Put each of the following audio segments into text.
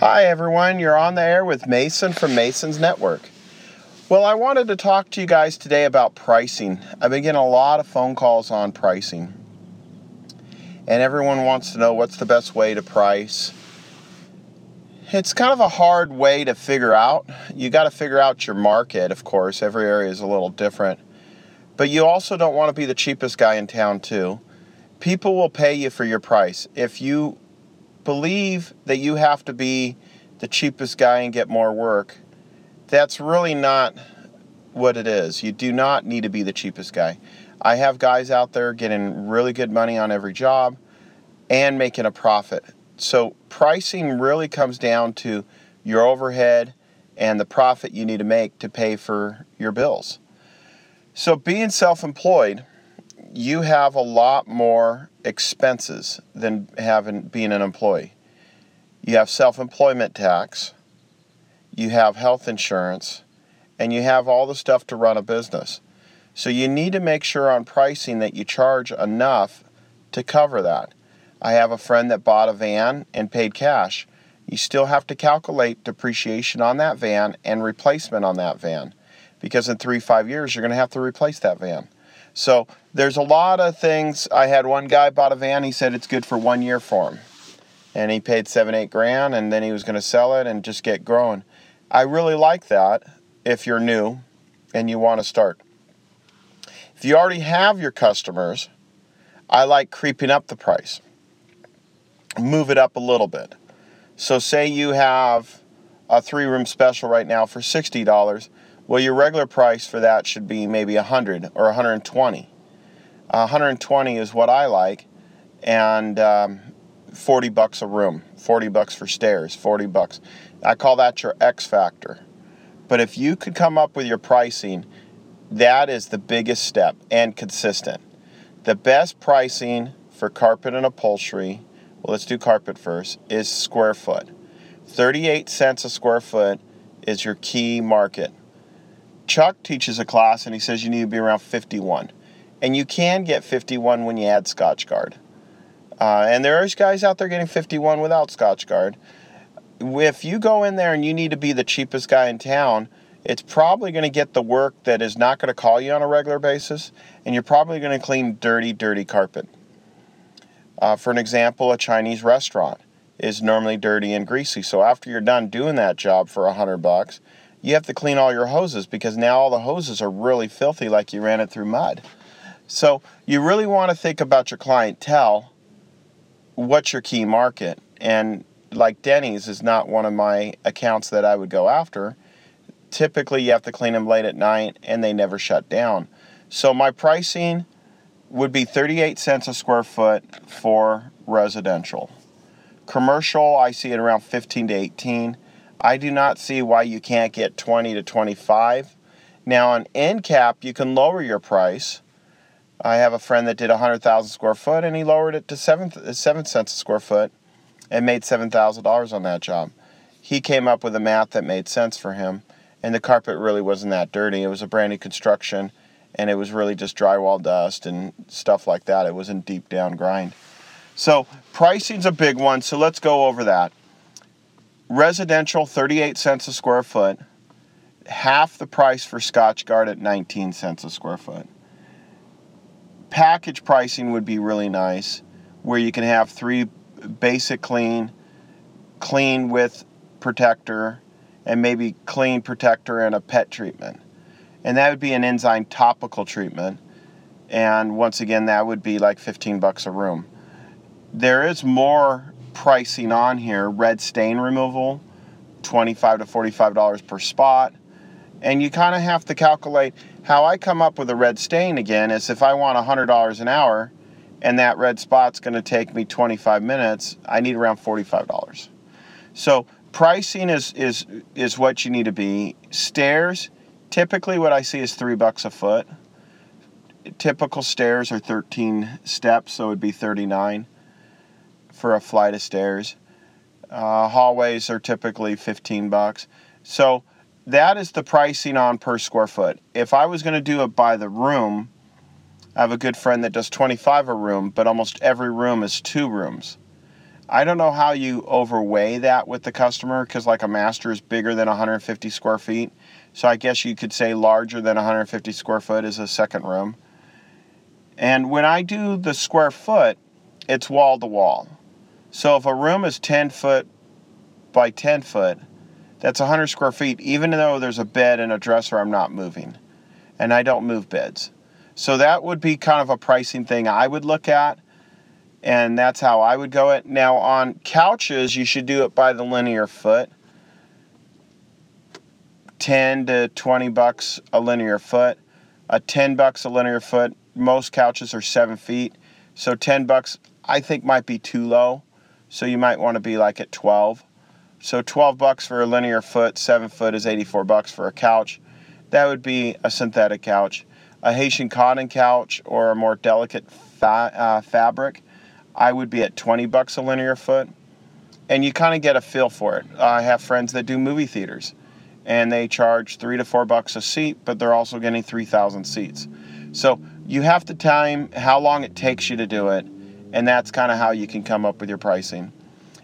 Hi, everyone. You're on the air with Mason from Mason's Network. Well, I wanted to talk to you guys today about pricing. I've been getting a lot of phone calls on pricing, and everyone wants to know what's the best way to price. It's kind of a hard way to figure out. You got to figure out your market, of course. Every area is a little different. But you also don't want to be the cheapest guy in town, too. People will pay you for your price. If you believe that you have to be the cheapest guy and get more work, that's really not what it is. You do not need to be the cheapest guy. I have guys out there getting really good money on every job and making a profit. So pricing really comes down to your overhead and the profit you need to make to pay for your bills. So being self-employed, you have a lot more expenses than having being an employee. You have self-employment tax, you have health insurance, and you have all the stuff to run a business. So you need to make sure on pricing that you charge enough to cover that. I have a friend that bought a van and paid cash. You still have to calculate depreciation on that van and replacement on that van because in three, five years, you're going to have to replace that van. So there's a lot of things. I had one guy bought a van. He said it's good for one year for him, and he paid seven, eight grand, and then he was going to sell it and just get growing. I really like that if you're new and you want to start. If you already have your customers, I like creeping up the price. Move it up a little bit. So say you have a three room special right now for $60 well, your regular price for that should be maybe 100 or 120. Uh, 120 is what I like, and um, 40 bucks a room, 40 bucks for stairs, 40 bucks. I call that your X factor. But if you could come up with your pricing, that is the biggest step and consistent. The best pricing for carpet and upholstery, well, let's do carpet first, is square foot. 38 cents a square foot is your key market. Chuck teaches a class and he says you need to be around 51. And you can get 51 when you add Scotchgard. Uh, and there are guys out there getting 51 without Scotchgard. If you go in there and you need to be the cheapest guy in town, it's probably going to get the work that is not going to call you on a regular basis, and you're probably going to clean dirty, dirty carpet. Uh, for an example, a Chinese restaurant is normally dirty and greasy. So after you're done doing that job for a hundred bucks, you have to clean all your hoses because now all the hoses are really filthy like you ran it through mud. So you really want to think about your clientele. What's your key market? And like Denny's is not one of my accounts that I would go after. Typically, you have to clean them late at night and they never shut down. So my pricing would be 38 cents a square foot for residential. Commercial, I see it around 15 to 18. I do not see why you can't get 20 to 25. Now on end cap, you can lower your price. I have a friend that did 100,000 square foot and he lowered it to 7, 7 cents a square foot and made $7,000 on that job. He came up with a math that made sense for him and the carpet really wasn't that dirty. It was a brand new construction and it was really just drywall dust and stuff like that. It wasn't deep down grind. So pricing's a big one, so let's go over that. Residential, 38 cents a square foot. Half the price for Scotchgard at 19 cents a square foot. Package pricing would be really nice, where you can have three basic clean, clean with protector, and maybe clean protector and a pet treatment. And that would be an enzyme topical treatment. And once again, that would be like 15 bucks a room. There is more pricing on here red stain removal 25 to 45 dollars per spot. And you kind of have to calculate how i come up with a red stain again is if i want $100 an hour and that red spot's going to take me 25 minutes i need around $45 so pricing is is is what you need to be. Stairs typically what i see is three bucks a foot. Typical stairs are 13 steps so it would be 39 for a flight of stairs. Uh, hallways are typically 15 bucks. So that is the pricing on per square foot. If I was going to do it by the room, I have a good friend that does 25 a room, but almost every room is two rooms. I don't know how you overweigh that with the customer because, like, a master is bigger than 150 square feet. So I guess you could say larger than 150 square foot is a second room. And when I do the square foot, it's wall to wall. So if a room is 10 foot by 10 foot, that's 100 square feet. Even though there's a bed and a dresser, I'm not moving. And I don't move beds. So that would be kind of a pricing thing I would look at and that's how I would go it. Now on couches, you should do it by the linear foot. 10 to 20 bucks a linear foot. A 10 bucks a linear foot. Most couches are 7 feet. So 10 bucks I think might be too low. So you might want to be like at 12. So 12 bucks for a linear foot, 7 foot is 84 bucks for a couch. That would be a synthetic couch. A Haitian cotton couch or a more delicate fa- uh, fabric I would be at 20 bucks a linear foot. And you kind of get a feel for it. I have friends that do movie theaters and they charge three to four bucks a seat, but they're also getting 3,000 seats. So you have to time how long it takes you to do it, and that's kind of how you can come up with your pricing.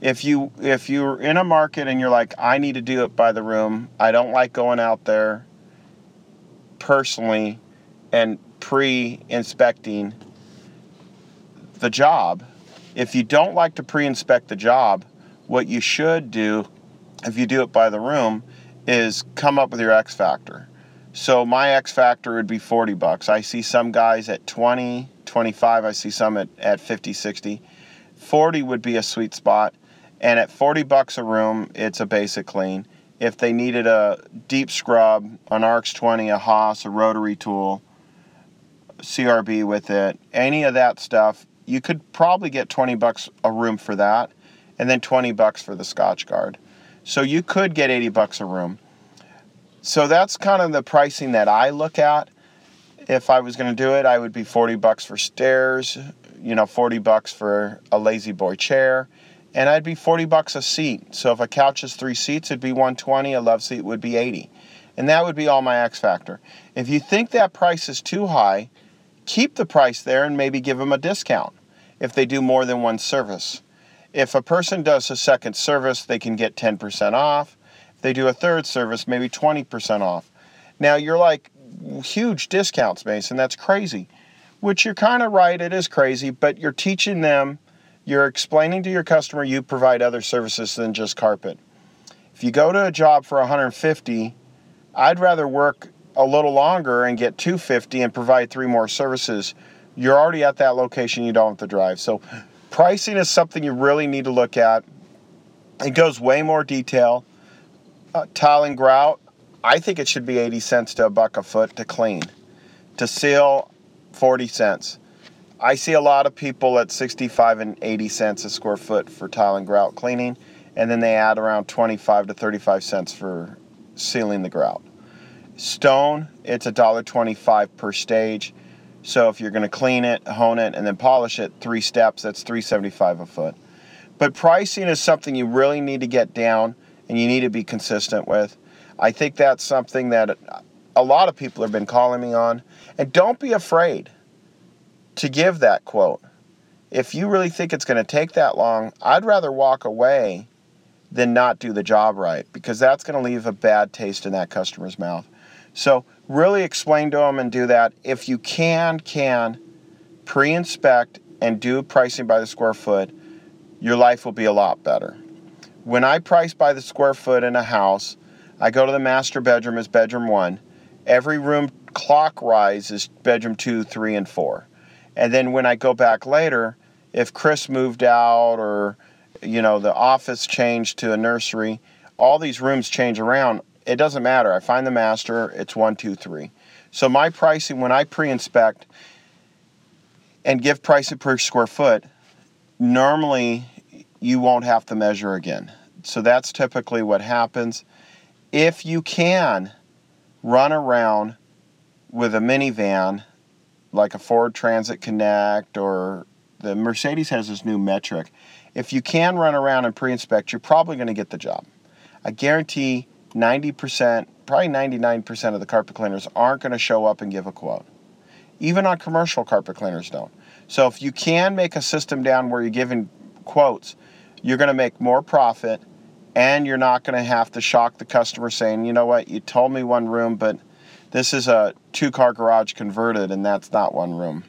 If you if you're in a market and you're like, I need to do it by the room, I don't like going out there personally and pre-inspecting the job, if you don't like to pre inspect the job, what you should do, if you do it by the room, is come up with your X factor. So my X factor would be 40 bucks. I see some guys at 20, 25, I see some at, at 50, 60. 40 would be a sweet spot. And at 40 bucks a room, it's a basic clean. If they needed a deep scrub, an ARX 20, a Haas, a rotary tool, CRB with it, any of that stuff, you could probably get 20 bucks a room for that and then 20 bucks for the Scotchgard. So you could get 80 bucks a room. So that's kind of the pricing that I look at. If I was going to do it, I would be 40 bucks for stairs, you know, 40 bucks for a La-Z-Boy chair, and I'd be 40 bucks a seat. So if a couch is 3 seats, it'd be 120, a love seat would be 80. And that would be all my X factor. If you think that price is too high, keep the price there and maybe give them a discount if they do more than one service. If a person does a second service, they can get 10% off. If they do a third service, maybe 20% off. Now you're like, huge discounts, Mason. That's crazy. Which you're kind of right, it is crazy, but you're teaching them, you're explaining to your customer you provide other services than just carpet. If you go to a job for 150, I'd rather work a little longer and get 250 and provide three more services you're already at that location, you don't have to drive. So, pricing is something you really need to look at. It goes way more detail. Uh, tile and grout, I think it should be 80 cents to a buck a foot to clean. To seal, 40 cents. I see a lot of people at 65 and 80 cents a square foot for tile and grout cleaning, and then they add around 25 to 35 cents for sealing the grout. Stone, it's $1.25 per stage. So if you're going to clean it, hone it, and then polish it, three steps, that's 375 a foot. But pricing is something you really need to get down and you need to be consistent with. I think that's something that a lot of people have been calling me on. And don't be afraid to give that quote. If you really think it's going to take that long, I'd rather walk away than not do the job right because that's going to leave a bad taste in that customer's mouth. So really explain to them and do that. If you can, can pre-inspect and do pricing by the square foot, your life will be a lot better. When I price by the square foot in a house, I go to the master bedroom as bedroom one. Every room clockwise is bedroom two, three, and four. And then when I go back later, if Chris moved out or you know the office changed to a nursery, all these rooms change around it doesn't matter. I find the master, it's one, two, three. So my pricing, when I pre-inspect and give pricing per square foot, normally you won't have to measure again. So that's typically what happens. If you can run around with a minivan like a Ford Transit Connect or the Mercedes has this new Metris. If you can run around and pre-inspect, you're probably going to get the job. I guarantee 90%, probably 99% of the carpet cleaners aren't going to show up and give a quote. Even on commercial carpet cleaners don't. So if you can make a system down where you're giving quotes, you're going to make more profit and you're not going to have to shock the customer saying, you know what, you told me one room, but this is a two car garage converted and that's not one room.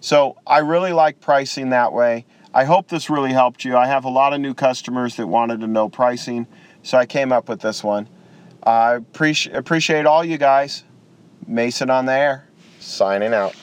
So I really like pricing that way. I hope this really helped you. I have a lot of new customers that wanted to know pricing, so I came up with this one. I appreciate all you guys. Mason on the air, signing out.